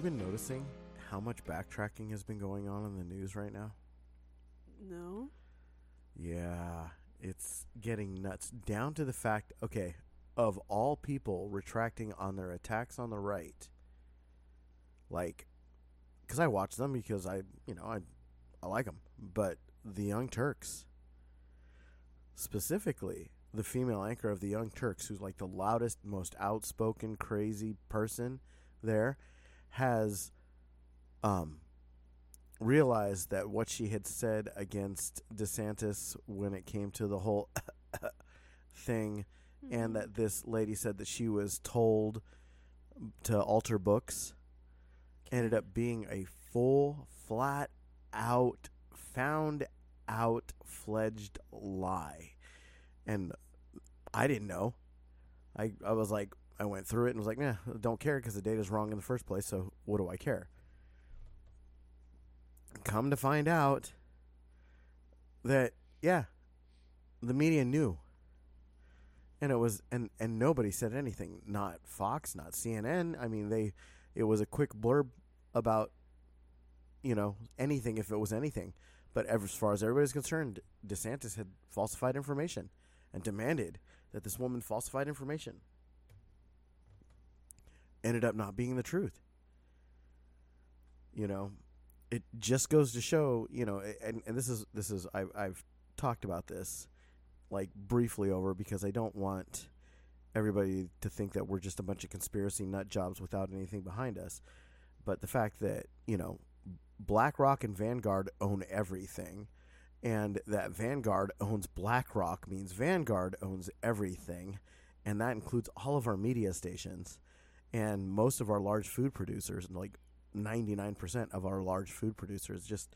You been noticing how much backtracking has been going on in the news right now? No. Yeah, it's getting nuts. Down to the fact, okay, of all people retracting on their attacks on the right, like, because I watch them because I, you know, I, I like them. But the Young Turks, specifically the female anchor of the Young Turks, who's like the loudest, most outspoken, crazy person there, has, um, realized that what she had said against DeSantis when it came to the whole thing, and that this lady said that she was told to alter books, ended up being a full, flat out, found out, fledged lie. And I didn't know. I, I was like, I went through it and was like, nah, don't care because the data's wrong in the first place, so what do I care? come to find out that yeah the media knew. And it was and and nobody said anything. Not fox not cnn i mean they it was a quick blurb about you know anything if it was anything. But as far as everybody's concerned desantis had falsified information and demanded that this woman falsified information ended up not being the truth you know it just goes to show, you know, and, and this is this is I, I've talked about this like briefly over because I don't want everybody to think that we're just a bunch of conspiracy nut jobs without anything behind us. But the fact that you know BlackRock and Vanguard own everything, and that Vanguard owns BlackRock means Vanguard owns everything, and that includes all of our media stations and most of our large food producers, and like 99% of our large food producers just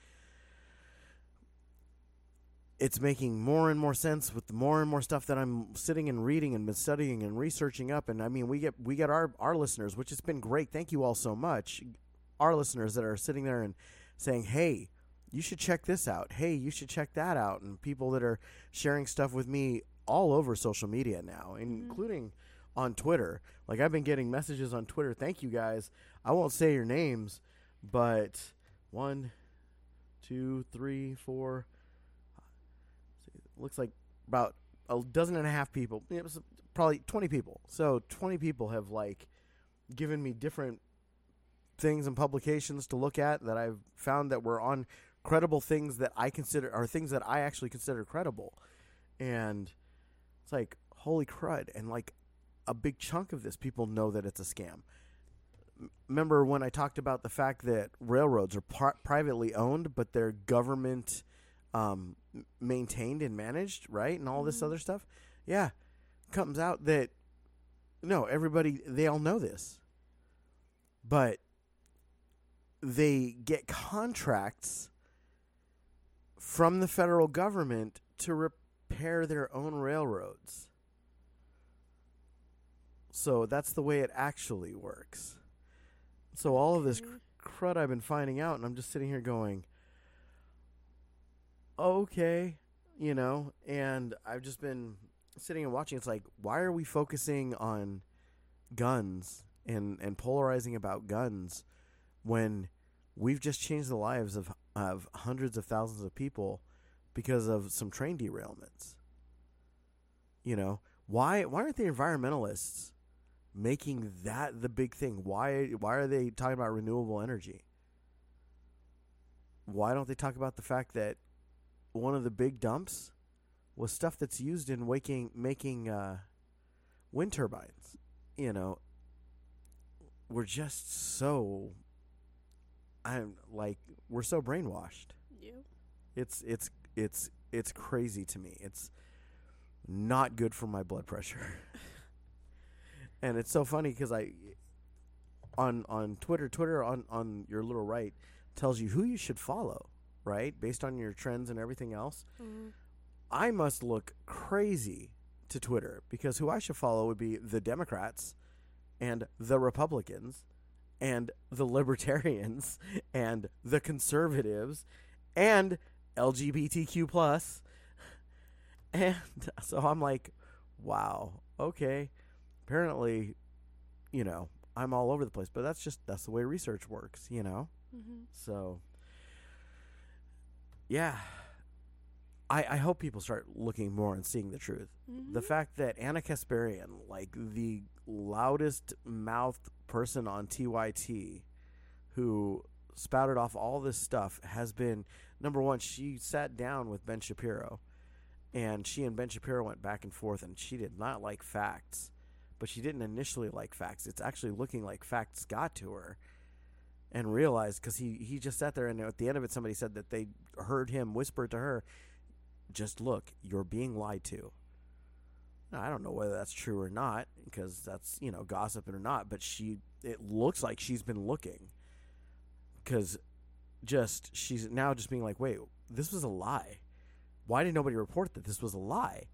it's making more and more sense with the more and more stuff that I'm sitting and reading and been studying and researching up. And I mean we get we get our our listeners which has been great. Thank you all so much. Our listeners that are sitting there and saying hey you should check this out. Hey you should check that out. And people that are sharing stuff with me all over social media now mm-hmm. including on Twitter like I've been getting messages on Twitter thank you guys I won't say your names, but one, two, three, four. Looks like about a dozen and a half people. Was probably twenty people. So twenty people have like given me different things and publications to look at that I've found that were on credible things that I consider are things that I actually consider credible. And it's like holy crud and like a big chunk of this people know that it's a scam remember when I talked about the fact that railroads are par- privately owned, but they're government um, maintained and managed, right? And all mm-hmm. this other stuff. Yeah, comes out that no, everybody they all know this, but they get contracts from the federal government to repair their own railroads. So that's the way it actually works. So all of this cr- crud I've been finding out, and I'm just sitting here going, okay, you know, and I've just been sitting and watching. It's like, why are we focusing on guns and and polarizing about guns when we've just changed the lives of of hundreds of thousands of people because of some train derailments? You know, why why aren't the environmentalists making that the big thing. Why why are they talking about renewable energy? Why don't they talk about the fact that one of the big dumps was stuff that's used in waking making uh, wind turbines? You know, we're just so I'm like we're so brainwashed. Yeah. It's it's it's it's crazy to me. It's not good for my blood pressure. and it's so funny because I on on Twitter, Twitter on on your little right tells you who you should follow, right, based on your trends and everything else. Mm-hmm. I must look crazy to Twitter because who I should follow would be the Democrats and the Republicans and the libertarians and the conservatives and LGBTQ plus. And so I'm like, wow, okay apparently, you know, I'm all over the place. But that's just that's the way research works, you know. Mm-hmm. So, yeah, I I hope people start looking more and seeing the truth. The Mhm. fact that Ana Kasparian, like the loudest mouthed person on TYT, who spouted off all this stuff, has been number one. She sat down with Ben Shapiro, and she and Ben Shapiro went back and forth, and she did not like facts, but she didn't initially like facts. It's actually looking like facts got to her, and realized because he he just sat there, and at the end of it, somebody said that they heard him whisper to her, "Just look, you're being lied to." Now, I don't know whether that's true or not because that's you know gossip or not, but she it looks like she's been looking because just she's now just being like, wait, this was a lie. Why did nobody report that this was a lie?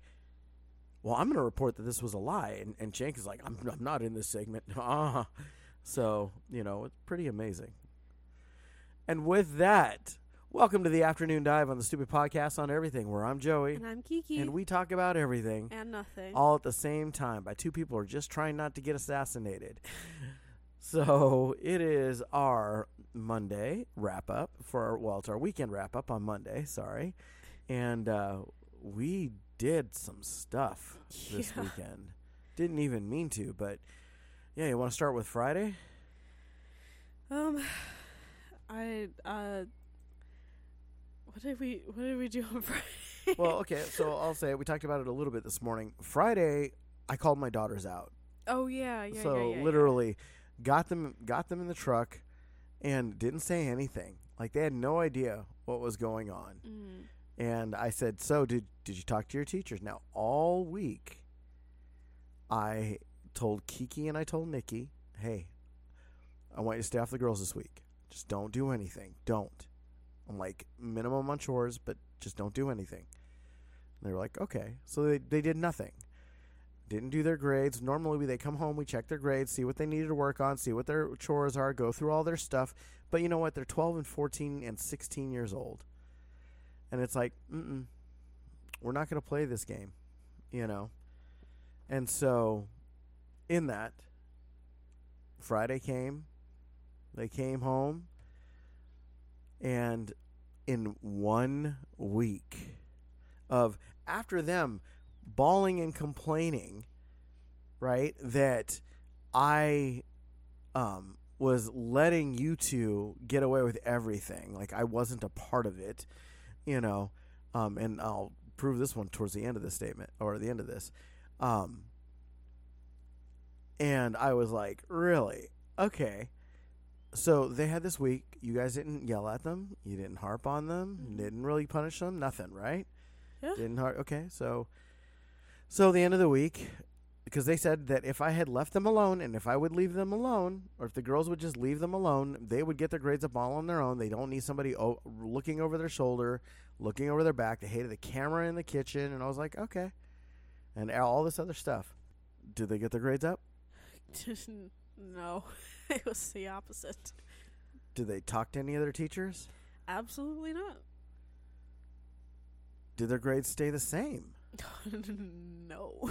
Well, I'm going to report that this was a lie, and and Cenk is like, I'm I'm not in this segment. Ah, so you know it's pretty amazing. And with that, welcome to the afternoon dive on the Stupid Podcast on Everything, where I'm Joey, And I'm Kiki. and we talk about everything and nothing. all at the same time by two people who are just trying not to get assassinated. so it is our Monday wrap up for our, well, it's our weekend wrap up on Monday. Sorry, and uh, we did some stuff this Yeah. weekend. Didn't even mean to, but yeah. You want to start with Friday? Um, I uh, what did we what did we do on Friday? well, okay. So I'll say it. We talked about it a little bit this morning. Friday, I called my daughters out. oh yeah, yeah, so yeah, yeah, literally got them got them in the truck and didn't say anything like they had no idea what was going on Mm. And i said so did did you talk to your teachers now all week i told kiki and i told nikki hey i want you to stay off the girls this week just don't do anything don't i'm like minimum on chores but just don't do anything and they were like okay so they, they did nothing didn't do their grades. Normally, we, they come home, we check their grades, see what they needed to work on, see what their chores are, go through all their stuff. But you know what? They're 12 and 14 and 16 years old. And it's like, mm we're not going to play this game, you know? And so, in that, Friday came, they came home, and in one week of after them bawling and complaining, right? That I um was letting you two get away with everything. Like I wasn't a part of it, you know. Um and I'll prove this one towards the end of the statement or the end of this. Um and I was like, "Really? Okay." So they had this week. You guys didn't yell at them. You didn't harp on them. Mhm. Didn't really punish them. Nothing, right? Yeah. Didn't har Okay, so so the end of the week, because they said that if I had left them alone and if I would leave them alone, or if the girls would just leave them alone, they would get their grades up all on their own. They don't need somebody o- looking over their shoulder, looking over their back. They hated the camera in the kitchen, and I was like, okay, and all this other stuff. Did they get their grades up? no, it was the opposite. Did they talk to any of their teachers? Absolutely not. Did their grades stay the same? no.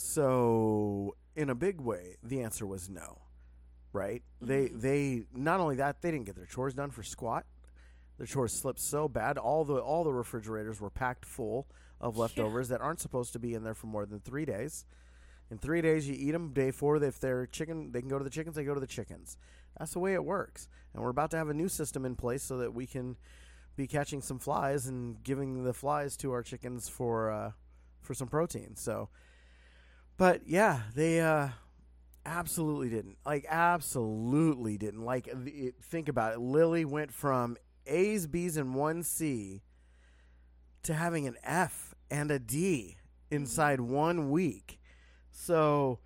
So, in a big way, the answer was no. Right? They Mhm. they not only that, they didn't get their chores done for squat. Their chores slipped so bad. All the all the refrigerators were packed full of Yeah. leftovers that aren't supposed to be in there for more than 3 days. In 3 days you eat them. Day 4 if they're chicken, they can go to the chickens, they go to the chickens. That's the way it works. And we're about to have a new system in place so that we can be catching some flies and giving the flies to our chickens for uh, for some protein. So but yeah, they uh, absolutely didn't. Like, absolutely didn't. Like, it, think about it. Lily went from A's, B's, and one C to having an F and a D inside one week. So,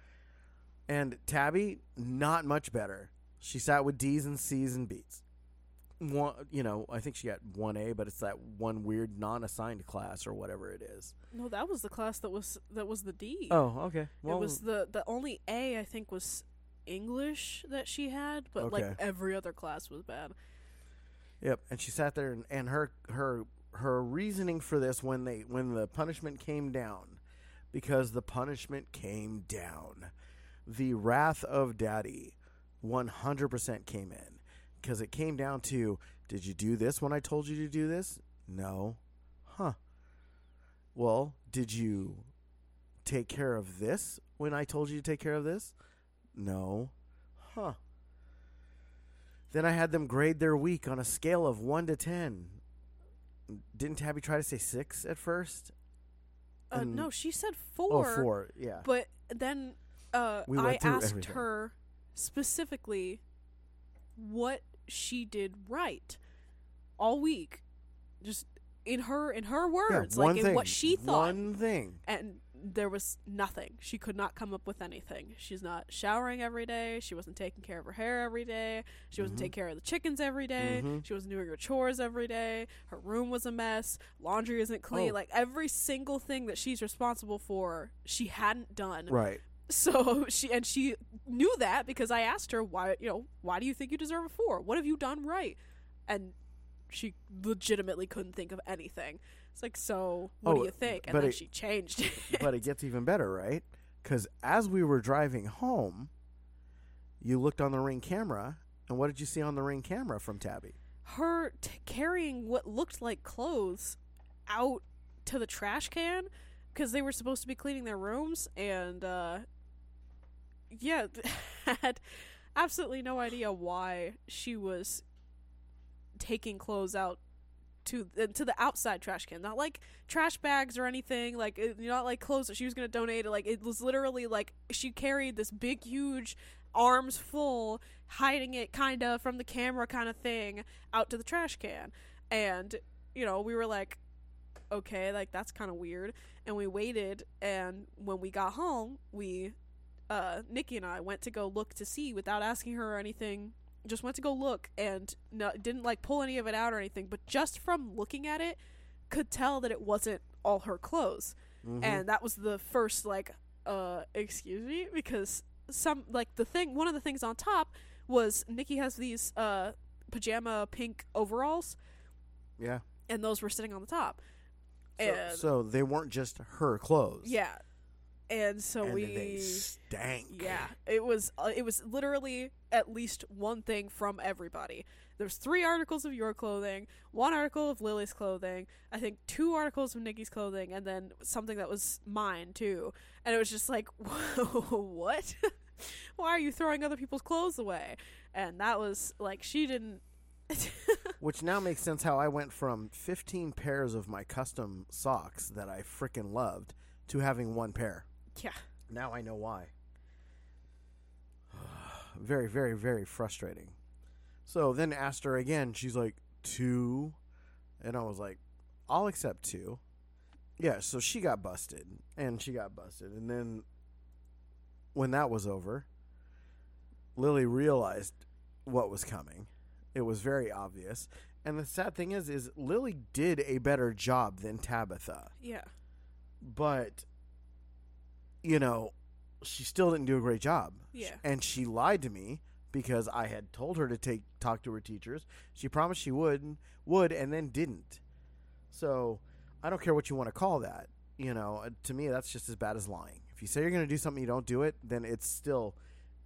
and Tabby, not much better. She sat with D's and C's and B's. One, you know, I think she got one A, but it's that one weird non-assigned class or whatever it is. No, that was the class that was that was the D. Oh, okay. it was the the only A I think was English that she had, but like every other class was bad. Yep, and she sat there, and, and her her her reasoning for this when they when the punishment came down, because the punishment came down, the wrath of daddy 100% came in because it came down to did you do this when I told you to do this? No. Huh. Well, did you take care of this when I told you to take care of this? No. Huh. Then I had them grade their week on a scale of 1 to 10. Didn't Tabby try to say 6 at first? Uh, And- no, she said 4. Oh, four. 4. Yeah. But then uh, We I asked everything. her specifically what she did right all week, just in her in her words, yeah, like in what she thought. One thing. and there was nothing. She could not come up with anything. She's not showering every day. She wasn't taking care of her hair every day. She wasn't Mhm. taking care of the chickens every day. Mhm. She wasn't doing her chores every day. Her room was a mess. Laundry isn't clean. Oh. Like every single thing that she's responsible for, she hadn't done. Right. So she and she knew that because I asked her why you know why do you think you deserve a four? What have you done right? And she legitimately couldn't think of anything. It's like so what Oh, do you think? And then it- she changed it. but it gets even better, right? Because as we were driving home, you looked on the ring camera, and what did you see on the ring camera from Tabby? her t- carrying what looked like clothes out to the trash can because they were supposed to be cleaning their rooms and uh yeah had absolutely no idea why she was taking clothes out to uh, to the outside trash can. Not like trash bags or anything like it, not like clothes that she was to donate. Like it was literally like she carried this big huge arms full hiding it kind of from the camera kind of thing out to the trash can. And you know we were like okay like that's kind of weird. And we waited and when we got home we uh nikki and i went to go look to see without asking her or anything just went to go look and no, didn't like pull any of it out or anything but just from looking at it could tell that it wasn't all her clothes Mhm. and that was the first like uh excuse me because some like the thing one of the things on top was nikki has these uh pajama pink overalls yeah. and those were sitting on the top So, and so they weren't just her clothes. yeah and so and we stank. yeah it was uh, it was literally at least one thing from everybody there's three articles of your clothing one article of lily's clothing i think two articles of nikki's clothing and then something that was mine too and it was just like what why are you throwing other people's clothes away and that was like she didn't Which now makes sense how I went from 15 pairs of my custom socks that I freaking loved to having one pair. Yeah Now I know why. very, very, very frustrating. So then asked her again. She's like, two? And I was like, I'll accept two. Yeah, so she got busted. And she got busted. And then when that was over, Lily realized what was coming. It was very obvious. And the sad thing is, is Lily did a better job than Tabitha yeah but you know she still didn't do a great job Yeah. and she lied to me because i had told her to take talk to her teachers she promised she would would and then didn't so i don't care what you want to call that you know uh, to me that's just as bad as lying if you say you're going to do something you don't do it then it's still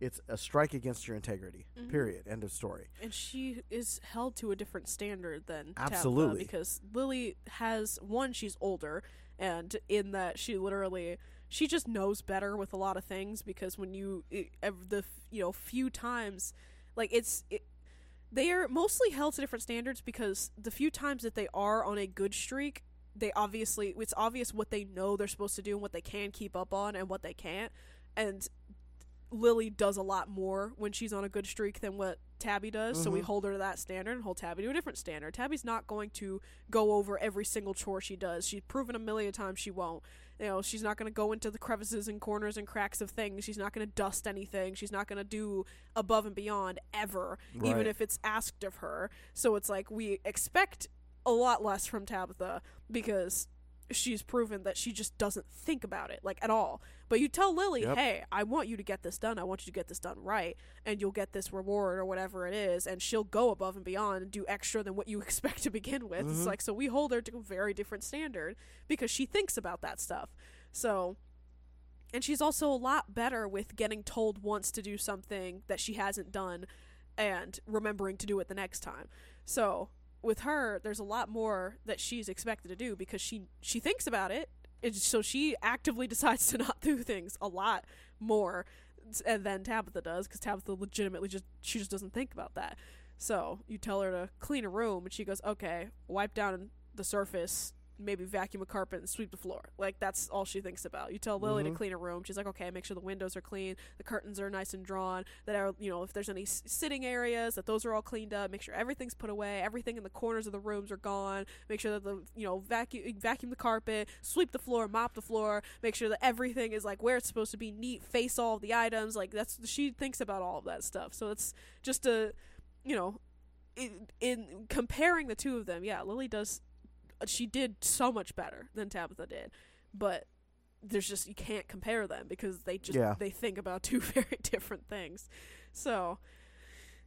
it's a strike against your integrity Mhm. period end of story and she is held to a different standard than Tabitha Absolutely. because Lily has one she's older and in that she literally she just knows better with a lot of things because when you it, the you know few times like it's it, they are mostly held to different standards because the few times that they are on a good streak they obviously it's obvious what they know they're supposed to do and what they can keep up on and what they can't and Lily does a lot more when she's on a good streak than what Tabby does. So we Mhm. hold her to that standard and hold Tabby to a different standard. Tabby's not going to go over every single chore she does. She's proven a million times she won't. You know, she's not going to go into the crevices and corners and cracks of things. She's not going to dust anything. She's not going to do above and beyond ever, even if it's asked of her. So it's like we expect a lot less from Tabitha because she's proven that she just doesn't think about it like at all. But you tell Lily, Yep. "Hey, I want you to get this done. I want you to get this done right, and you'll get this reward or whatever it is." And she'll go above and beyond and do extra than what you expect to begin with. It's Mhm. like so we hold her to a very different standard because she thinks about that stuff. So and she's also a lot better with getting told once to do something that she hasn't done and remembering to do it the next time. So with her, there's a lot more that she's expected to do because she she thinks about it, and so she actively decides to not do things a lot more than Tabitha does because Tabitha legitimately just she just doesn't think about that. So you tell her to clean a room, and she goes, "Okay, wipe down the surface maybe vacuum a carpet and sweep the floor. Like that's all she thinks about. You tell Lily Mhm. to clean a room. She's like, okay, make sure the windows are clean, the curtains are nice and drawn. That are you know if there's any s- sitting areas that those are all cleaned up. Make sure everything's put away. Everything in the corners of the rooms are gone. Make sure that the you know vacuum vacuum the carpet, sweep the floor, mop the floor. Make sure that everything is like where it's supposed to be, neat. Face all of the items. Like that's she thinks about all of that stuff. So it's just a you know. In, in comparing the two of them, yeah, Lily does she did so much better than Tabitha did, but there's just you can't compare them because they just Yeah. they think about two very different things. So,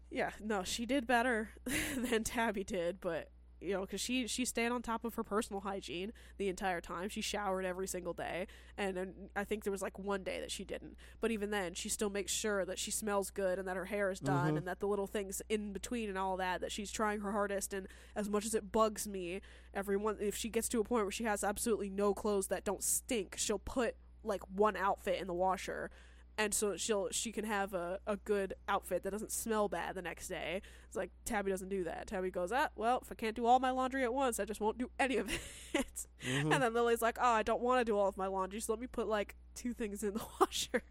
yeah, no, she did better than Tabby did, but you know, because she she stayed on top of her personal hygiene the entire time. She showered every single day, and, then I think there was like one day that she didn't. But even then, she still makes sure that she smells good and that her hair is done Mhm. and that the little things in between and all that that she's trying her hardest. And as much as it bugs me, everyone if she gets to a point where she has absolutely no clothes that don't stink, she'll put like one outfit in the washer. And so she'll she can have a, a good outfit that doesn't smell bad the next day. It's like Tabby doesn't do that. Tabby goes, ah, well, if I can't do all my laundry at once, I just won't do any of it. Mhm. And then Lily's like, oh, I don't want to do all of my laundry, so let me put like two things in the washer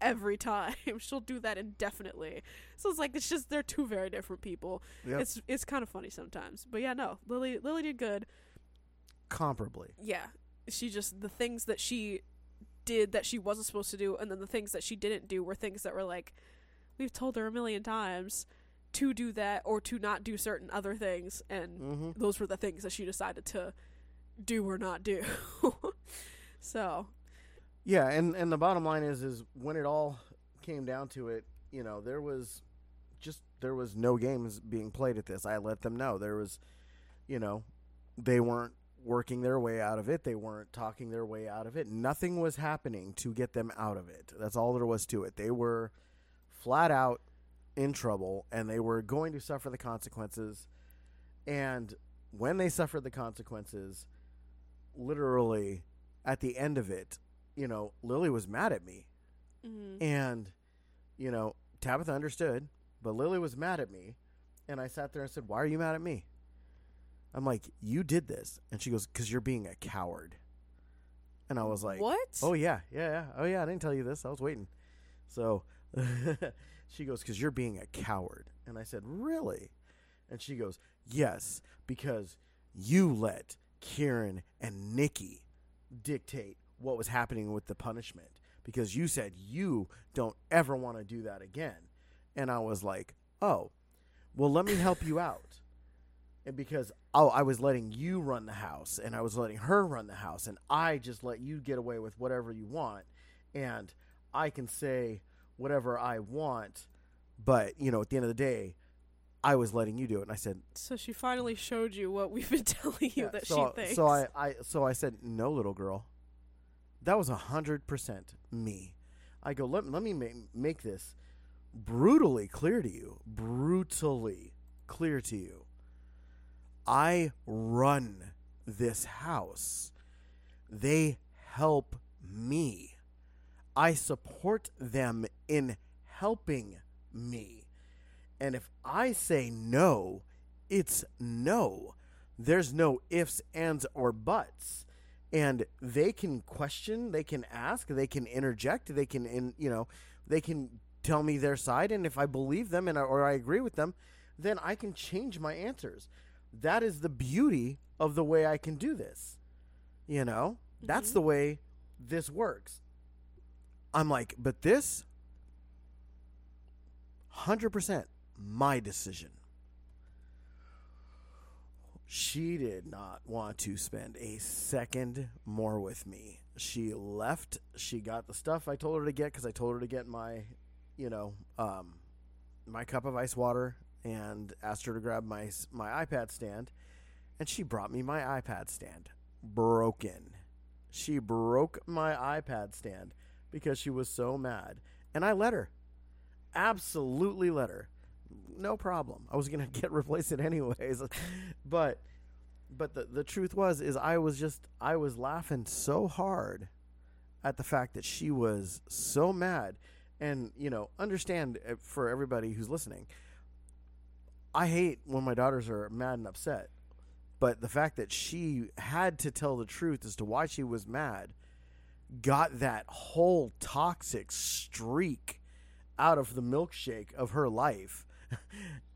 every time. She'll do that indefinitely. So it's like it's just they're two very different people. Yep. It's it's kind of funny sometimes, but yeah, no, Lily Lily did good. comparably. Yeah, she just the things that she did that she wasn't supposed to do, and then the things that she didn't do were things that were like we've told her a million times to do that or to not do certain other things, and Mm-hmm. those were the things that she decided to do or not do. so Yeah, and and the bottom line is is when it all came down to it, you know, there was just there was no games being played at this. I let them know there was, you know, they weren't working their way out of it. They weren't talking their way out of it. Nothing was happening to get them out of it. That's all there was to it. They were flat out in trouble and they were going to suffer the consequences. And when they suffered the consequences, literally at the end of it, you know, Lily was mad at me. mhm. And, you know, Tabitha understood, but Lily was mad at me. And I sat there and said, Why are you mad at me? I'm like, You did this. And she goes, Because you're being a coward. And I was like, what? Oh, yeah, yeah, yeah. Oh, yeah, I didn't tell you this. I was waiting. So she goes, Because you're being a coward. And I said, Really? And she goes, Yes, because you let Kieran and Nikki dictate what was happening with the punishment because you said you don't ever want to do that again. And I was like, oh, well, let me help you out. And because, oh, I was letting you run the house and I was letting her run the house and I just let you get away with whatever you want. And I can say whatever I want. But, you know, at the end of the day, I was letting you do it. And I said, So she finally showed you what we've been telling you yeah, that so, she thinks. So I, I so I said, no, little girl. That was a hundred percent me. I go, let, let me make, make this brutally clear to you. Brutally clear to you. I run this house. They help me. I support them in helping me. And if I say no, it's no. There's no ifs, ands, or buts. And they can question, they can ask, they can interject, they can, in, you know, they can tell me their side. And if I believe them and or I agree with them, then I can change my answers. That is the beauty of the way I can do this. You know, that's Mhm. the way this works. I'm like, but this, hundred percent, my decision. She did not want to spend a second more with me. She left. She got the stuff I told her to get because I told her to get my, you know, um, my cup of ice water and asked her to grab my my iPad stand, and she brought me my iPad stand broken. She broke my iPad stand because she was so mad. And I let her. Absolutely let her. No problem. I was to get replaced it anyways. but but the the truth was is I was just I was laughing so hard at the fact that she was so mad and you know understand uh, for everybody who's listening I hate when my daughters are mad and upset but the fact that she had to tell the truth as to why she was mad got that whole toxic streak out of the milkshake of her life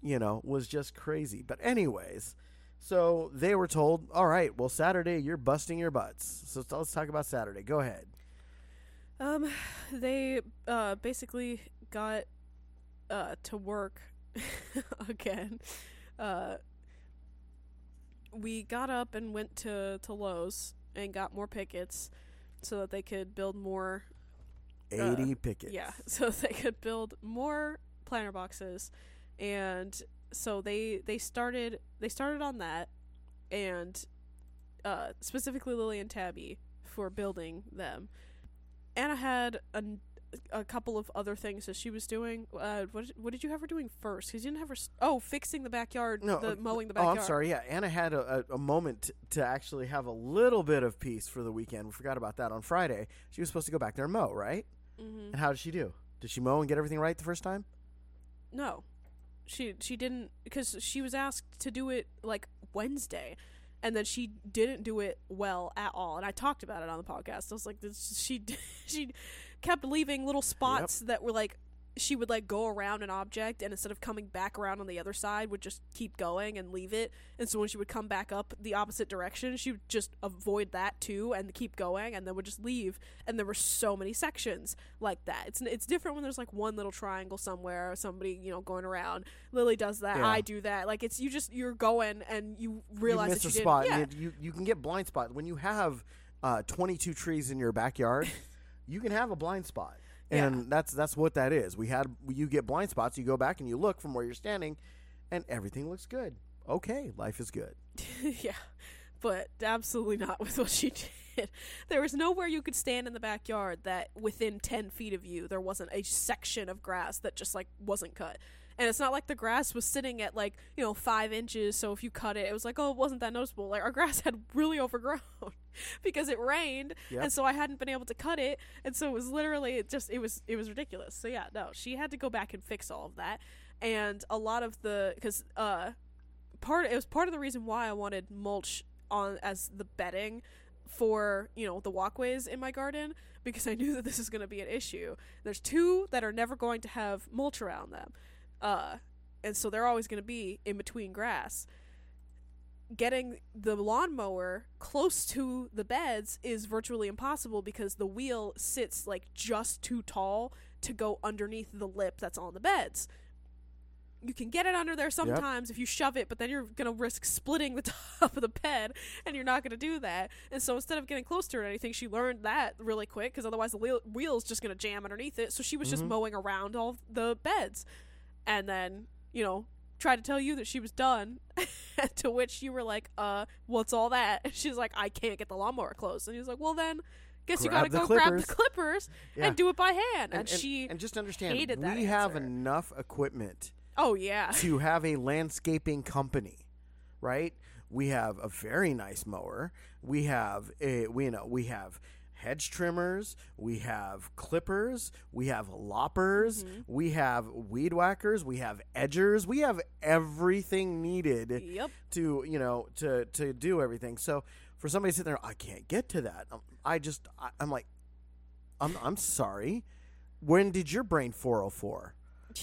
you know was just crazy. But anyways so they were told all right well saturday you're busting your butts. So let's talk about saturday. Go ahead. Um, they uh basically got uh to work again. Uh, we got up and went to to Lowe's and got more pickets so that they could build more 80 pickets yeah, so they could build more planter boxes, and so they they started they started on that, and uh, specifically Lily and Tabby for building them. Anna had a, a couple of other things that she was doing. Uh, what did, what did you have her doing first? Because you didn't have her. s oh, fixing the backyard, No, the uh, mowing the Oh, backyard. I'm sorry. Yeah, Anna had a, a, a moment t- to actually have a little bit of peace for the weekend. We forgot about that on Friday. She was supposed to go back there and mow, right? hmm And how did she do? Did she mow and get everything right the first time? No, she she didn't because she was asked to do it like Wednesday, and then she didn't do it well at all. And I talked about it on the podcast. I was like, this, she she kept leaving little spots that were like she would like go around an object and instead of coming back around on the other side would just keep going and leave it and so when she would come back up the opposite direction she would just avoid that too and keep going and then would just leave and there were so many sections like that it's it's different when there's like one little triangle somewhere or somebody you know going around lily does that Yeah. i do that like it's you just you're going and you realize you that a you spot. yeah. You, you you can get blind spot when you have uh, 22 trees in your backyard. you can have a blind spot, Yeah. and that's that's what that is. We had you get blind spots. You go back and you look from where you're standing, and everything looks good. Okay, life is good. yeah, but absolutely not with what she did. There was nowhere you could stand in the backyard that within 10 feet of you there wasn't a section of grass that just like wasn't cut. And it's not like the grass was sitting at like, you know, five inches. So if you cut it, it was like, oh, it wasn't that noticeable. Like our grass had really overgrown because it rained. Yep. And so I hadn't been able to cut it. And so it was literally, it just, it was, it was ridiculous. So yeah, no, she had to go back and fix all of that. And a lot of the, because, uh, part it was part of the reason why I wanted mulch on as the bedding for you know the walkways in my garden because I knew that this is going to be an issue. There's two that are never going to have mulch around them, uh, and so they're always going to be in between grass. Getting the lawnmower close to the beds is virtually impossible because the wheel sits like just too tall to go underneath the lip that's on the beds you can get it under there sometimes if you shove it, but then you're gonna risk splitting the top of the bed, and you're not gonna do that. And so instead of getting close to it or anything, she learned that really quick because otherwise the wheel wheel's just gonna jam underneath it. So she was just Mhm. mowing around all the beds, and then you know tried to tell you that she was done. to which you were like, "Uh, what's all that?" And she's like, "I can't get the lawnmower closed." And he was like, "Well then." Guess you gotta go grab the clippers Yeah. and do it by hand. And, and, she, and just understand, hated that we have answer. enough equipment oh yeah, to have a landscaping company, right? We have a very nice mower. We have a we you know we have hedge trimmers. We have clippers. We have loppers. Mm-hmm. We have weed whackers. We have edgers. We have everything needed yep. to you know to to do everything. So for somebody sitting there, I can't get to that. Um, I just I, I'm like, I'm I'm sorry. When did your brain 404?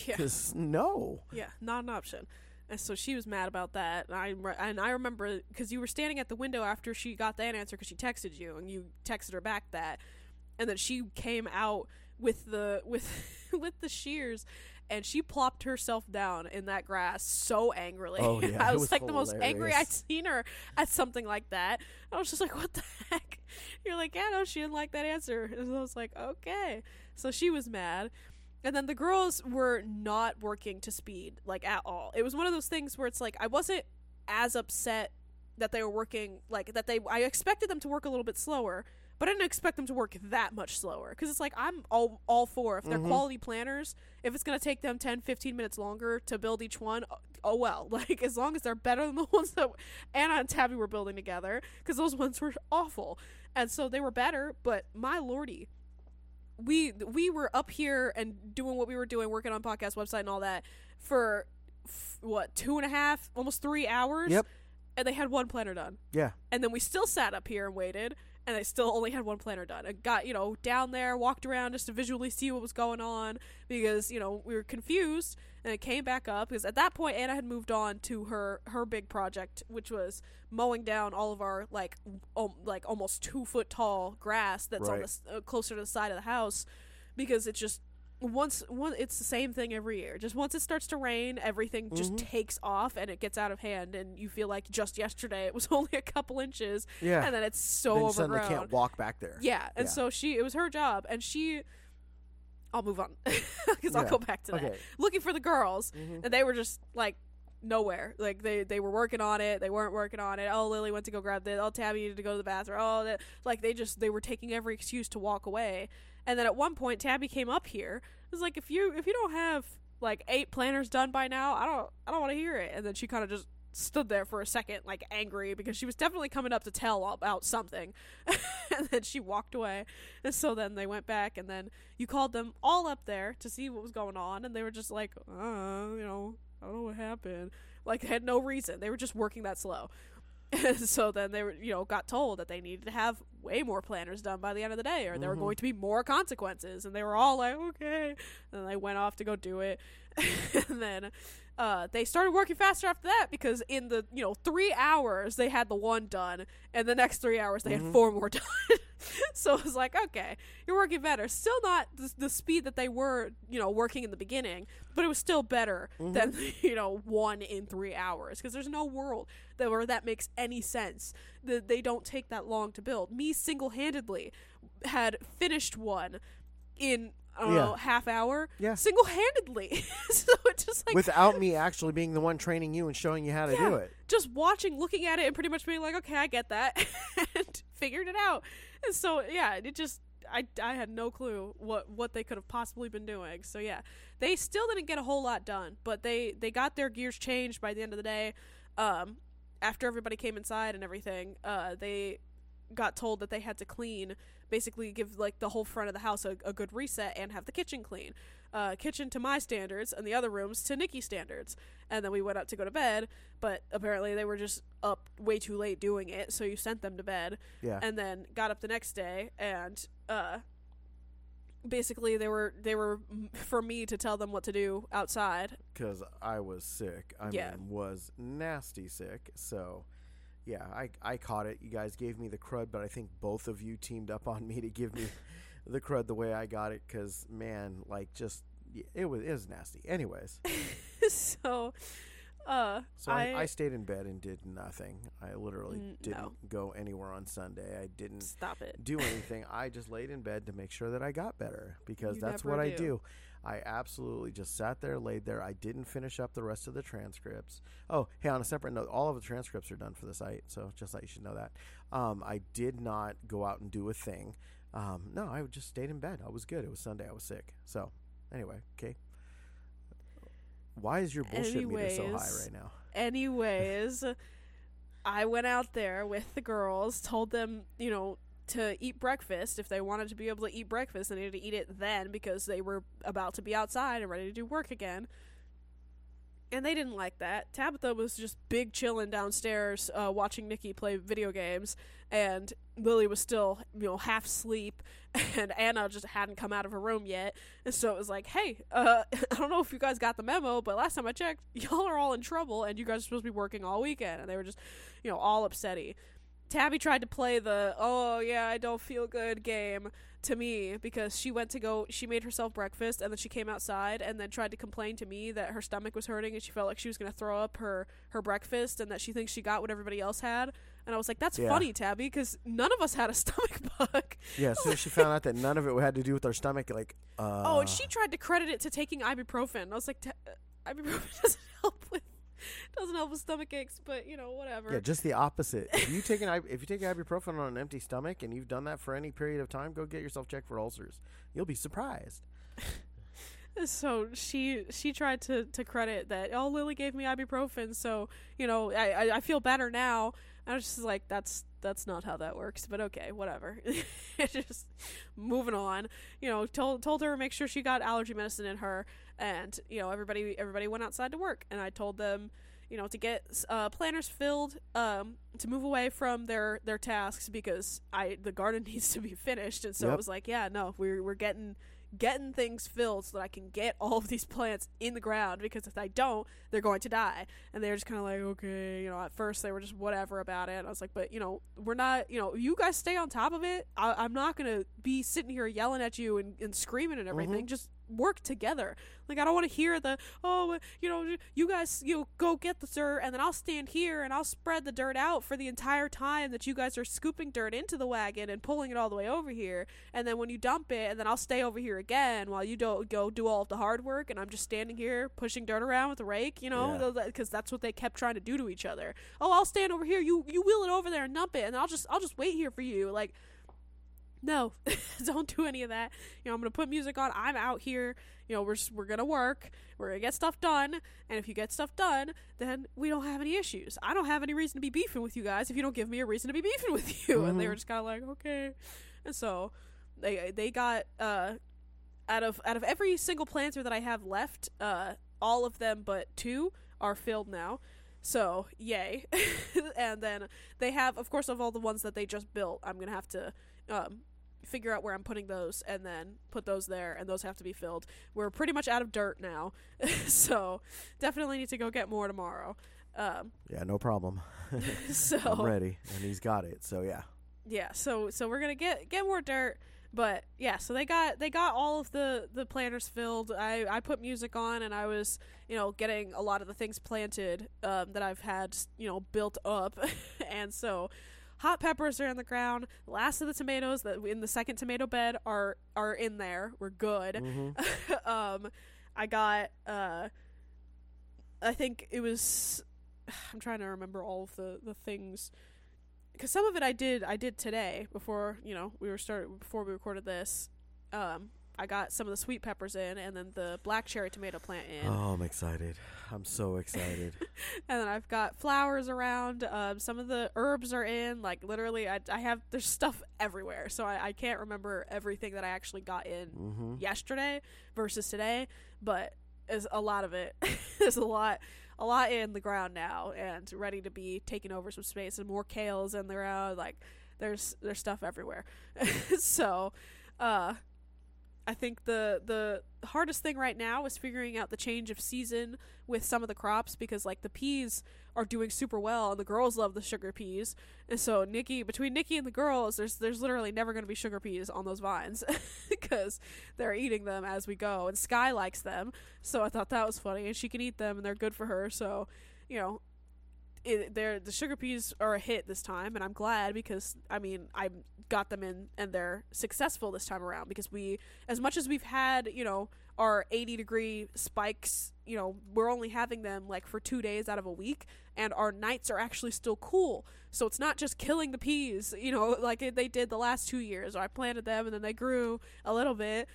Yeah. No. Yeah, not an option. And so she was mad about that. And I re- and I remember because you were standing at the window after she got that answer because she texted you and you texted her back that, and then she came out with the with with the shears. And she plopped herself down in that grass so angrily. Oh, yeah, I was, was like the most angry I'd seen her at something like that. I was just like, "What the heck?" You're like, "Yeah, no, she didn't like that answer." And I was like, "Okay." So she was mad. And then the girls were not working to speed, like at all. It was one of those things where it's like I wasn't as upset that they were working like that they I expected them to work a little bit slower, but I didn't expect them to work that much slower because it's like I'm all all for if they're Mhm. quality planners, if it's gonna take them 10, 15 minutes longer to build each one, oh well. Like as long as they're better than the ones that Anna and Tabby were building together, because those ones were awful, and so they were better. But my lordy, we we were up here and doing what we were doing, working on podcast website and all that for f- what two and a half, almost three hours. Yep. And they had one planner done Yeah. and then we still sat up here and waited and I still only had one planner done. I got, you know, down there, walked around just to visually see what was going on because, you know, we were confused and it came back up because at that point Anna had moved on to her her big project which was mowing down all of our like um, like almost 2 foot tall grass that's on the uh, closer to the side of the house because it's just once one it's the same thing every year. Just once it starts to rain, everything just Mhm. takes off and it gets out of hand and you feel like just yesterday it was only a couple inches Yeah. and then it's so then suddenly overgrown. can't walk back there. Yeah, and Yeah. so she it was her job and she I'll move on because I'll go back to that. Okay. Looking for the girls Mhm. and they were just like nowhere. Like they they were working on it, they weren't working on it. Oh, Lily went to go grab this. Oh, Tabby needed to go to the bathroom. Oh, that, like they just they were taking every excuse to walk away. And then at one point, Tabby came up here. It was like if you if you don't have like eight planners done by now, I don't I don't want to hear it. And then she kind of just stood there for a second, like angry because she was definitely coming up to tell about something. and then she walked away. And so then they went back, and then you called them all up there to see what was going on, and they were just like, uh, you know, I don't know what happened. Like they had no reason. They were just working that slow. And so then they were, you know, got told that they needed to have way more planners done by the end of the day, or there were Mhm. going to be more consequences. And they were all like, okay. And they went off to go do it. and then uh, they started working faster after that because in the you know three hours they had the one done, and the next three hours they had Mhm. four more done. so it was like, okay, you're working better. Still not the, the speed that they were, you know, working in the beginning, but it was still better than you know one in three hours because there's no world that where that makes any sense. That they don't take that long to build. Me single handedly had finished one in Don't Yeah. half hour. Yeah. single handedly. so it's just like Without me actually being the one training you and showing you how to Yeah. do it. just watching, looking at it, and pretty much being like, okay, I get that, and figured it out. And so, yeah, it just, I, I had no clue what, what they could have possibly been doing. So, yeah, they still didn't get a whole lot done, but they, they got their gears changed by the end of the day. Um, after everybody came inside and everything, uh, they got told that they had to clean, basically give like the whole front of the house a, a good reset and have the kitchen clean. Uh, kitchen to my standards and the other rooms to Nikki's standards. And then we went up to go to bed, but apparently they were just up way too late doing it, so you sent them to bed Yeah. and then got up the next day and uh basically they were they were for me to tell them what to do outside. because I was sick. I Yeah. mean, was nasty sick. So, yeah, I I caught it. You guys gave me the crud, but I think both of you teamed up on me to give me the crud the way I got it. Because man, like just it was it was nasty. Anyways, so uh so I, I, I- stayed in bed and did nothing. I literally Mm, didn't no. go anywhere on Sunday. I didn't stop it. do anything. I just laid in bed to make sure that I got better because You that's what I do. I absolutely just sat there, laid there. I didn't finish up the rest of the transcripts. Oh, hey, on a separate note, all of the transcripts are done for the site, so just like you should know that. Um, I did not go out and do a thing. Um, no, I just stayed in bed. I was good. It was Sunday. I was sick. So, anyway, okay. Why is your bullshit meter so high right now? Anyways, I went out there with the girls, told them, you know, to eat breakfast. If they wanted to be able to eat breakfast, they needed to eat it then because they were about to be outside and ready to do work again. And they didn't like that. Tabitha was just big chilling downstairs, uh, watching Nikki play video games, and Lily was still, you know, half asleep, and Anna just hadn't come out of her room yet. And so it was like, hey, uh, I don't know if you guys got the memo, but last time I checked, y'all are all in trouble, and you guys are supposed to be working all weekend. And they were just, you know, all upsetty. Tabby tried to play the, oh, yeah, I don't feel good game to me because she went to go, she made herself breakfast, and then she came outside and then tried to complain to me that her stomach was hurting and she felt like she was going to throw up her, her breakfast and that she thinks she got what everybody else had. And I was like, that's Yeah. funny, Tabby, because none of us had a stomach bug. Yeah, as soon as she found out that none of it had to do with our stomach, like, uh, Oh, and she tried to credit it to taking ibuprofen. I was like, "Ta- uh, ibuprofen doesn't help with doesn't help with stomach aches, but you know whatever. Yeah, just the opposite. If you take an if you take ibuprofen on an empty stomach and you've done that for any period of time, go get yourself checked for ulcers. You'll be surprised. So she she tried to to credit that oh Lily gave me ibuprofen, so you know I I, I feel better now. I was just like that's that's not how that works, but okay, whatever. just moving on. You know, told told her to make sure she got allergy medicine in her, and you know everybody everybody went outside to work, and I told them you know to get uh, planners filled um, to move away from their their tasks because I the garden needs to be finished, and so Yep. it was like yeah no we're we're getting getting things filled so that I can get all of these plants in the ground because if I don't, they're going to die. And they're just kind of like, okay, you know, at first they were just whatever about it. And I was like, but, you know, we're not, you know, you guys stay on top of it. I- I'm not going to be sitting here yelling at you and, and screaming and mm-hmm. everything. Just work together. Like, I don't want to hear the, oh, you know, you guys, you know, go get the dirt and then I'll stand here and I'll spread the dirt out for the entire time that you guys are scooping dirt into the wagon and pulling it all the way over here and then when you dump it and then I'll stay over here again while you don't go do all of the hard work and I'm just standing here pushing dirt around with a rake, you know, Yeah. because that's what they kept trying to do to each other. Oh, I'll stand over here, you you wheel it over there and dump it and I'll just I'll just wait here for you. Like no, don't do any of that. You know, I'm gonna put music on. I'm out here. You know, we're just, we're gonna work. We're gonna get stuff done. And if you get stuff done, then we don't have any issues. I don't have any reason to be beefing with you guys if you don't give me a reason to be beefing with you. And they were just kind of like, okay. And so they they got uh out of out of every single planter that I have left, uh, all of them but two are filled now. So yay! and then they have, of course, of all the ones that they just built, I'm gonna have to um, figure out where I'm putting those, and then put those there, and those have to be filled. We're pretty much out of dirt now, so definitely need to go get more tomorrow. Um, Yeah, no problem. so I'm ready, and he's got it. So yeah. yeah so so we're gonna get get more dirt but yeah so they got they got all of the the planters filled i i put music on and i was you know getting a lot of the things planted um, that i've had you know built up and so hot peppers are in the ground. The last of the tomatoes that in the second tomato bed are are in there. We're good. Hmm um i got uh i think it was i'm trying to remember all of the the things. Because some of it i did i did today before you know we were started before we recorded this. Um i got some of the sweet peppers in and then the black cherry tomato plant in Oh, I'm excited. I'm so excited. and then i've got flowers around um some of the herbs are in like literally i, I have there's stuff everywhere so I, I can't remember everything that i actually got in hmm yesterday versus today, but is a lot of it. There's a lot, a lot in the ground now, and ready to be taking over some space, and more kales in the ground. Like there's there's stuff everywhere. so, uh, I think the the hardest thing right now is figuring out the change of season with some of the crops because like the peas are doing super well and the girls love the sugar peas. And so Nikki between Nikki and the girls there's there's literally never going to be sugar peas on those vines because they're eating them as we go and Sky likes them. So I thought that was funny and she can eat them and they're good for her. So you know it, they're the sugar peas are a hit this time and I'm glad because I mean I got them in and they're successful this time around because we as much as we've had you know our 80 degree spikes you know we're only having them like for two days out of a week and our nights are actually still cool. So it's not just killing the peas you know like they did the last two years. I planted them and then they grew a little bit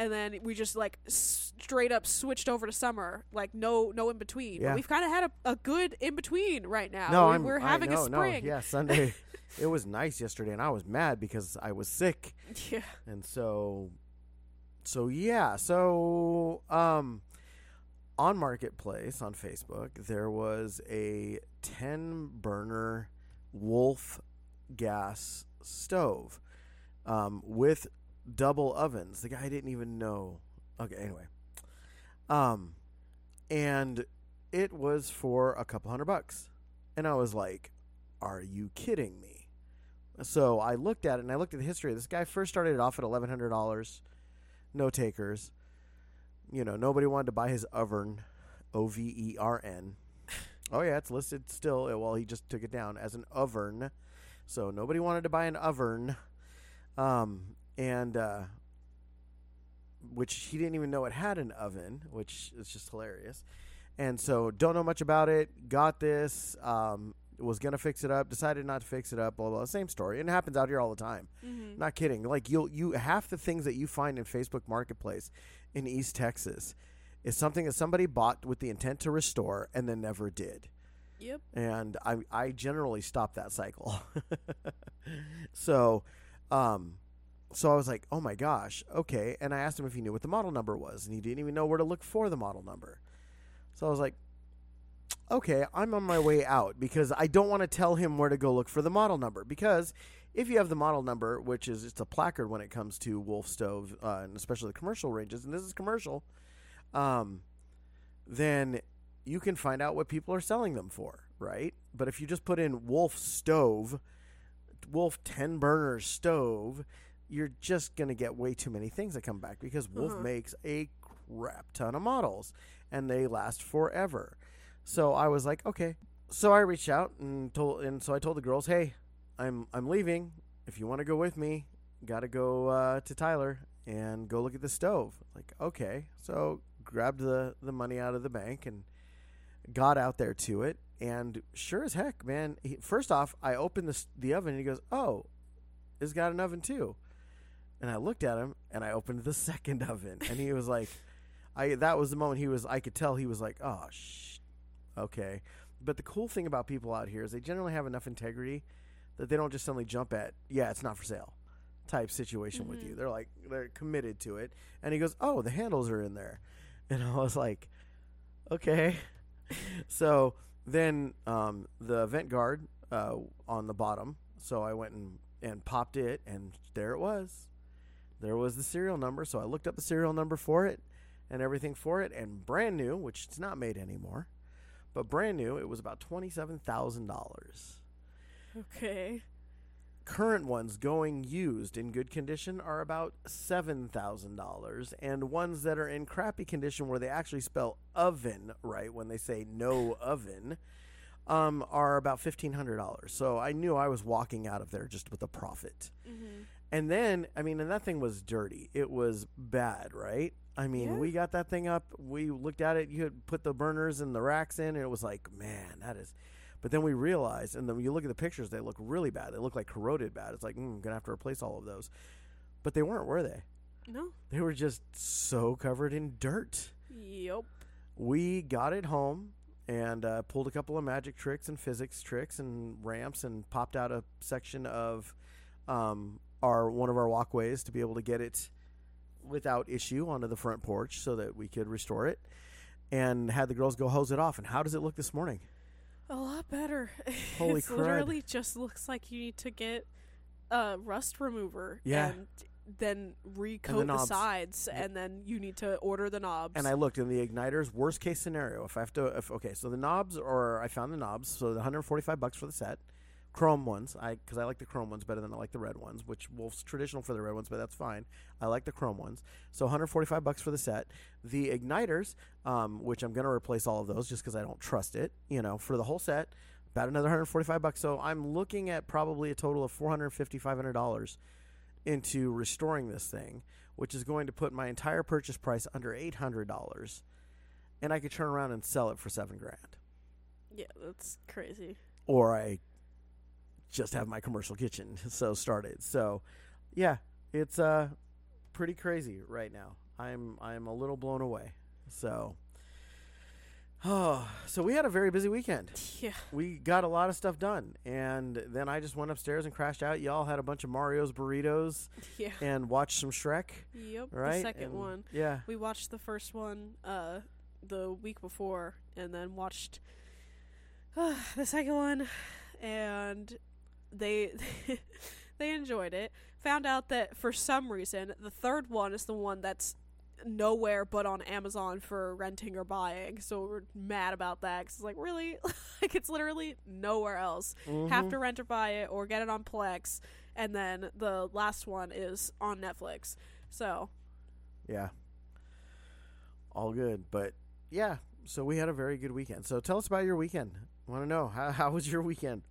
and then we just like straight up switched over to summer like no no in between Yeah. we've kind of had a, a good in between right now No, We- I having know, a spring No, yeah, Sunday. it was nice yesterday, and I was mad because I was sick, yeah and so, so yeah, so um, on Marketplace on Facebook there was a ten burner Wolf gas stove, um, with double ovens. The guy didn't even know. Okay, anyway, um, and it was for a couple hundred bucks. And I was like, are you kidding me? So I looked at it and I looked at the history. This guy first started it off at $1,100, no takers. You know, nobody wanted to buy his oven, O V E R N. Oh, yeah, it's listed still. uh, Well, he just took it down as an oven. So nobody wanted to buy an oven. Um, and, uh, which he didn't even know it had an oven, which is just hilarious. And so don't know much about it. Got this. Um, was gonna fix it up. Decided not to fix it up. Blah blah. Same story. And it happens out here all the time. Mm-hmm. Not kidding. Like you'll you half the things that you find in Facebook Marketplace in East Texas is something that somebody bought with the intent to restore and then never did. Yep. And I I generally stop that cycle. so um so I was like, "Oh my gosh, okay." And I asked him if he knew what the model number was, and he didn't even know where to look for the model number. So I was like, "Okay, I'm on my way out because I don't want to tell him where to go look for the model number because if you have the model number, which is it's a placard when it comes to Wolf Stove, uh, and especially the commercial ranges, and this is commercial, um, then you can find out what people are selling them for, right? But if you just put in Wolf Stove, Wolf 10 burner stove, you're just going to get way too many things that come back because Wolf Uh-huh. makes a crap ton of models and they last forever. So I was like, okay. So I reached out and told and so I told the girls, "Hey, I'm I'm leaving. If you want to go with me, got to go uh, to Tyler and go look at the stove." Like, "Okay." So grabbed the the money out of the bank and got out there to it and sure as heck, man, he, first off, I opened the the oven and he goes, "Oh, it's got an oven too." And I looked at him and I opened the second oven and he was like I that was the moment he was I could tell he was like, "Oh, shh, okay." But the cool thing about people out here is they generally have enough integrity that they don't just suddenly jump at, "Yeah, it's not for sale." type situation with Mhm. you. They're like they're committed to it. And he goes, "Oh, the handles are in there." And I was like, "Okay." so then um, the vent guard uh, on the bottom. So I went and, and popped it, and there it was. There was the serial number. So I looked up the serial number for it and everything for it, and brand new, which it's not made anymore, but brand new, it was about twenty-seven thousand dollars. Okay. Current ones going used in good condition are about seven thousand dollars, and ones that are in crappy condition, where they actually spell oven right when they say no oven, um, are about fifteen hundred dollars. So I knew I was walking out of there just with a profit. Mm-hmm. And then, I mean, and that thing was dirty. It was bad, right? I mean, Yeah. we got that thing up. We looked at it. You had put the burners and the racks in, and it was like, man, that is. But then we realized, and then when you look at the pictures, they look really bad. They look like corroded bad. It's like, mm, I'm gonna have to replace all of those. But they weren't, were they? No. They were just so covered in dirt. Yep. We got it home and uh, pulled a couple of magic tricks and physics tricks and ramps and popped out a section of um, our one of our walkways to be able to get it without issue onto the front porch so that we could restore it and had the girls go hose it off and how does it look this morning A lot better. Holy it's crud. literally just looks like you need to get a rust remover Yeah. and then recoat the, knobs. sides and then you need to order the knobs. and I looked in the igniters worst case scenario if I have to if okay so the knobs or I found the knobs so the 145 bucks for the set chrome ones. I because I like the chrome ones better than I like the red ones which Wolf's traditional for the red ones but that's fine. I like the chrome ones. So 145 bucks for the set. The igniters um, which I'm gonna replace all of those just because I don't trust it you know for the whole set about another 145 bucks. So I'm looking at probably a total of 450 500 dollars into restoring this thing which is going to put my entire purchase price under $800 and I could turn around and sell it for 7 grand. Yeah, that's crazy. or I just have my commercial kitchen so started. So, yeah, it's uh pretty crazy right now. I'm I'm a little blown away. So, oh, so we had a very busy weekend. Yeah. We got a lot of stuff done, and then I just went upstairs and crashed out. Y'all had a bunch of Mario's burritos Yeah. and watched some Shrek, Yep. right? The second And- one. yeah. We watched the first one uh the week before and then watched uh, the second one and they they enjoyed it. Found out that for some reason the third one is the one that's nowhere but on Amazon for renting or buying. So we're mad about that cuz it's like really like it's literally nowhere else. Have Mhm. to rent or buy it or get it on Plex and then the last one is on Netflix. So, Yeah. All good. But yeah, so we had a very good weekend. So tell us about your weekend. want to know how how was your weekend?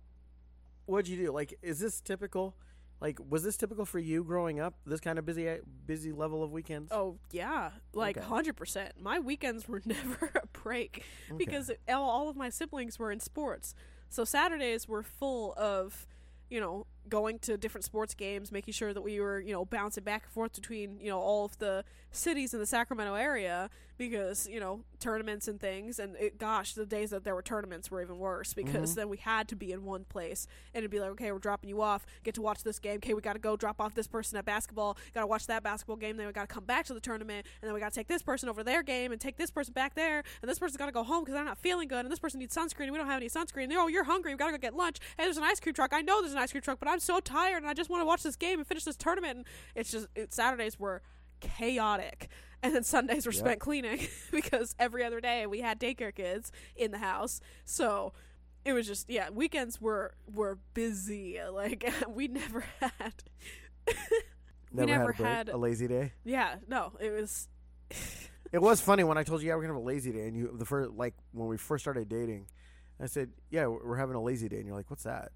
What'd you do? Like is this typical Like, was this typical for you growing up? This kind of busy, busy level of weekends? Oh yeah, like Okay. hundred percent. My weekends were never a break because all, all of my siblings were in sports. So Saturdays were full of, you know, going to different sports games, making sure that we were, you know, bouncing back and forth between, you know, all of the cities in the Sacramento area because, you know, tournaments and things. And it, gosh, the days that there were tournaments were even worse because Mhm. then we had to be in one place and it'd be like, okay, we're dropping you off, get to watch this game. Okay, we got to go drop off this person at basketball, got to watch that basketball game. Then we got to come back to the tournament, and then we got to take this person over their game and take this person back there, and this person's got to go home because they're not feeling good, and this person needs sunscreen. And we don't have any sunscreen. And, oh, you're hungry. We got to go get lunch. Hey, there's an ice cream truck. I know there's an ice cream truck, but I'm so tired and I just want to watch this game and finish this tournament. And it's just it, Saturdays were chaotic. And then Sundays were Yep. spent cleaning because every other day we had daycare kids in the house. So it was just yeah, weekends were were busy. Like we never had we never, never had, a, had- a lazy day. yeah, no, it was It was funny when I told you, yeah, we're gonna have a lazy day, and you the first like when we first started dating, I said, yeah, we're having a lazy day, and you're like, what's that?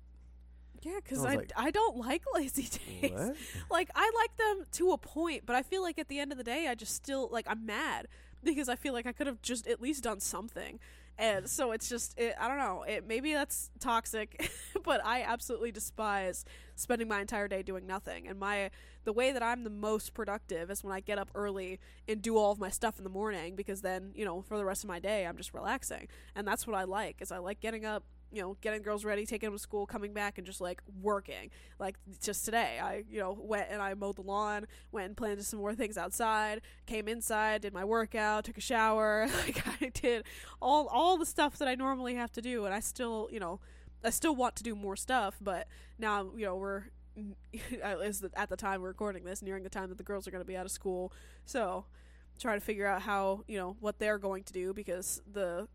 Yeah, because I I, like- I don't like lazy days. What? Like I like them to a point, but I feel like at the end of the day, I just still like I'm mad because I feel like I could have just at least done something. And so it's just it, I don't know. It maybe that's toxic, but I absolutely despise spending my entire day doing nothing. And my the way that I'm the most productive is when I get up early and do all of my stuff in the morning because then, you know, for the rest of my day I'm just relaxing. And that's what I like. Is I like getting up, you know, getting girls ready, taking them to school, coming back and just like working. Like just today, I, you know, went and I mowed the lawn, went and planted some more things outside, came inside, did my workout, took a shower, like I did all all the stuff that I normally have to do and I still, you know, I still want to do more stuff, but now, you know, we're at the time we're recording this, nearing the time that the girls are going to be out of school. So, try to figure out how, you know, what they're going to do because the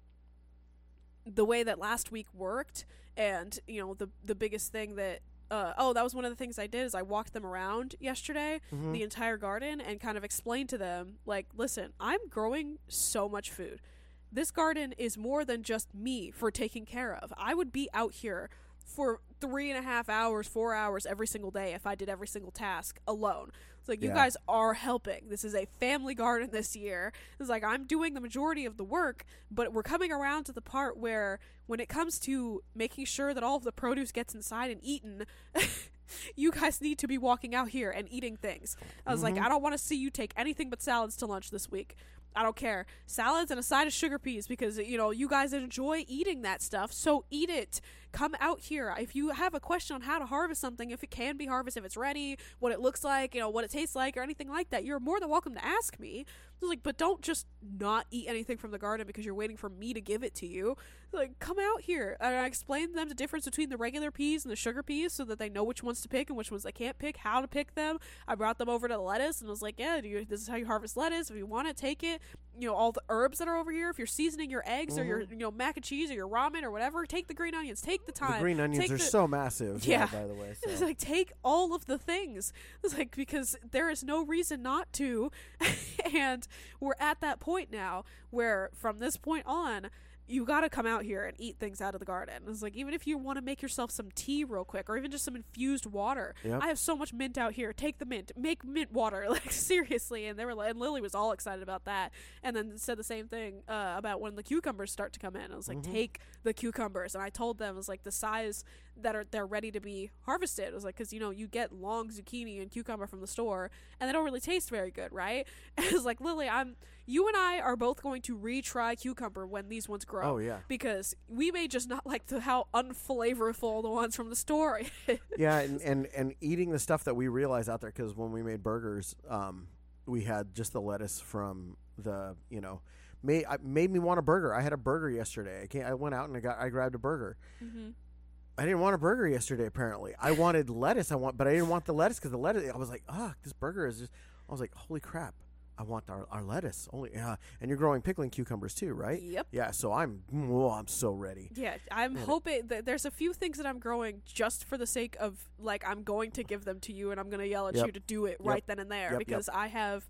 the way that last week worked and, you know, the the biggest thing that uh, oh, that was one of the things I did is I walked them around yesterday, Mhm. the entire garden, and kind of explained to them, like, listen, I'm growing so much food. This garden is more than just me for taking care of. I would be out here for three and a half hours, four hours every single day if I did every single task alone. It's like you Yeah. guys are helping. This is a family garden this year. It's like I'm doing the majority of the work, but we're coming around to the part where when it comes to making sure that all of the produce gets inside and eaten, you guys need to be walking out here and eating things. I was like, Mhm. I don't want to see you take anything but salads to lunch this week. I don't care. Salads and a side of sugar peas because you know you guys enjoy eating that stuff. So eat it. Come out here. If you have a question on how to harvest something, if it can be harvested, if it's ready, what it looks like, you know, what it tastes like, or anything like that, you're more than welcome to ask me. Like, but don't just not eat anything from the garden because you're waiting for me to give it to you. Like, come out here. And I explained to them the difference between the regular peas and the sugar peas so that they know which ones to pick and which ones they can't pick, how to pick them. I brought them over to the lettuce and was like, yeah, you, this is how you harvest lettuce. If you want it, take it. You know, all the herbs that are over here. If you're seasoning your eggs or your, mm-hmm. you know, mac and cheese or your ramen or whatever, take the green onions. Take the thyme. The green onions Take are the- so massive. Yeah. by the way. It's like take all of the things. It's like because there is no reason not to, and we're at that point now where from this point on, you got to come out here and eat things out of the garden. It's like even if you want to make yourself some tea real quick, or even just some infused water. Yep. I have so much mint out here. Take the mint. Make mint water. Like seriously. And they were like, and Lily was all excited about that. And then said the same thing uh, about when the cucumbers start to come in. I was like, Mhm. take the cucumbers. And I told them it was like the size that are they're ready to be harvested. It was like because you know you get long zucchini and cucumber from the store, and they don't really taste very good, right? And it was like Lily, I'm you and I are both going to retry cucumber when these ones grow. oh yeah. Because we may just not like the how unflavorful the ones from the store. yeah, and, and and eating the stuff that we realize out there because when we made burgers, um, we had just the lettuce from the you know, made made me want a burger. I had a burger yesterday. I can't. I went out and I got I grabbed a burger. mm-hmm. I didn't want a burger yesterday. Apparently, I wanted lettuce. I want, but I didn't want the lettuce because the lettuce. I was like, ah, this burger is just. I was like, holy crap! I want our, our lettuce only. Yeah, and you're growing pickling cucumbers too, right? Yep. Yeah. So I'm. Oh, I'm so ready. Yeah, I'm it- hoping that there's a few things that I'm growing just for the sake of like I'm going to give them to you and I'm going to yell at Yep. you to do it Yep. right then and there yep. because I have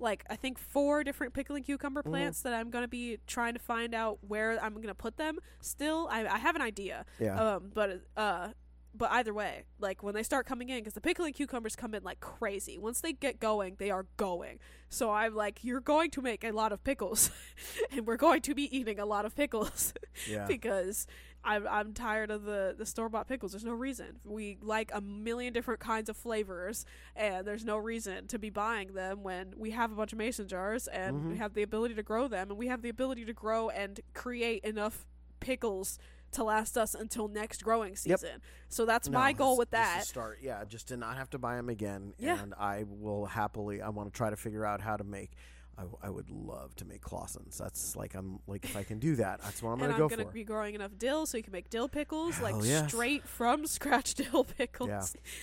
like I think four different pickling cucumber Mhm. plants that I'm going to be trying to find out where I'm going to put them. Still, I I have an idea. Yeah. Um but uh but either way, like when they start coming in, because the pickling cucumbers come in like crazy. Once they get going, they are going. So I'm like, you're going to make a lot of pickles, and we're going to be eating a lot of pickles Yeah. because I'm I'm tired of the the store bought pickles. There's no reason. We like a million different kinds of flavors, and there's no reason to be buying them when we have a bunch of mason jars and we Mhm. have the ability to grow them, and we have the ability to grow and create enough pickles to last us until next growing Yep. season. So that's No, my goal with that. start, yeah, just to not have to buy them again. Yeah. And I will happily. I want to try to figure out how to make. I, I would love to make Claussens. That's like I'm like if I can do that, that's what I'm gonna I'm go gonna for. be growing enough dill so you can make dill pickles, like yes. straight from scratch dill pickles. Yeah,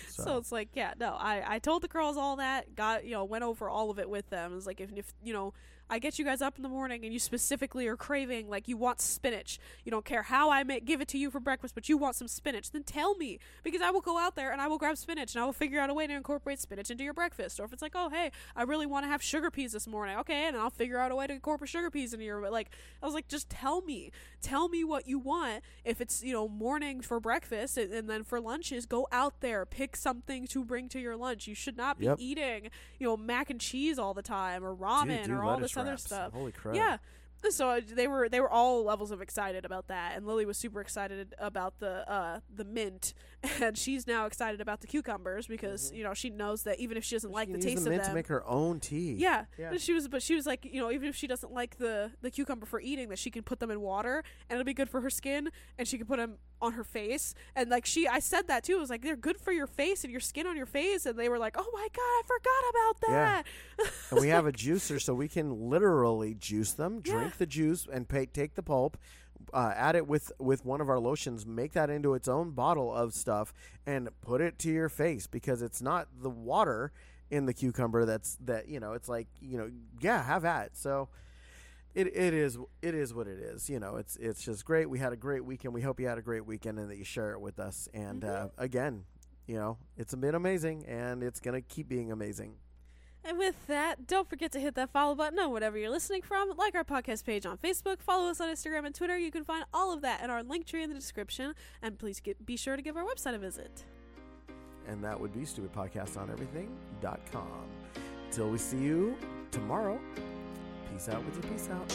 So. So, it's like, yeah, no, I, I told the girls all that, got, you know, went over all of it with them. It's like, if, if, you know, I get you guys up in the morning and you specifically are craving, like, you want spinach. You don't care how I make, give it to you for breakfast, but you want some spinach. Then tell me, because I will go out there and I will grab spinach and I will figure out a way to incorporate spinach into your breakfast. Or if it's like, oh, hey, I really want to have sugar peas this morning. Okay, and I'll figure out a way to incorporate sugar peas into your, like, I was like, just tell me. Tell me what you want. If it's, you know, morning for breakfast and, and then for lunches, go out there, pick something to bring to your lunch. You should not be Yep. eating, you know, mac and cheese all the time or ramen dude, or all this other stuff. Holy crap! Yeah. So uh, they were they were all levels of excited about that, and Lily was super excited about the uh, the mint, and she's now excited about the cucumbers because you know she knows that even if she doesn't like Mm-hmm. The taste the of them, to make her own tea. yeah. Yeah. And she was, but she was like, you know, even if she doesn't like the the cucumber for eating, that she can put them in water and it'll be good for her skin, and she can put them on her face. And like she, I said that too. I was like, they're good for your face and your skin on your face. And they were like, oh my god, I forgot about Yeah. that. and we have a juicer, so we can literally juice them, Yeah. drink the juice, and pay, take the pulp, uh, add it with with one of our lotions, make that into its own bottle of stuff, and put it to your face because it's not the water in the cucumber that's that you know it's like you know yeah have at so. It, it is it is what it is you know it's it's just great. We had a great weekend. We hope you had a great weekend and that you share it with us. And uh, again you know it's been amazing and it's gonna keep being amazing And with that, don't forget to hit that follow button on whatever you're listening from. Like our podcast page on Facebook, follow us on Instagram and Twitter. You can find all of that in our link tree in the description. And please get, be sure to give our website a visit. and that would be stupidpodcastoneverything.com. Till we see you tomorrow, peace out with your peace out.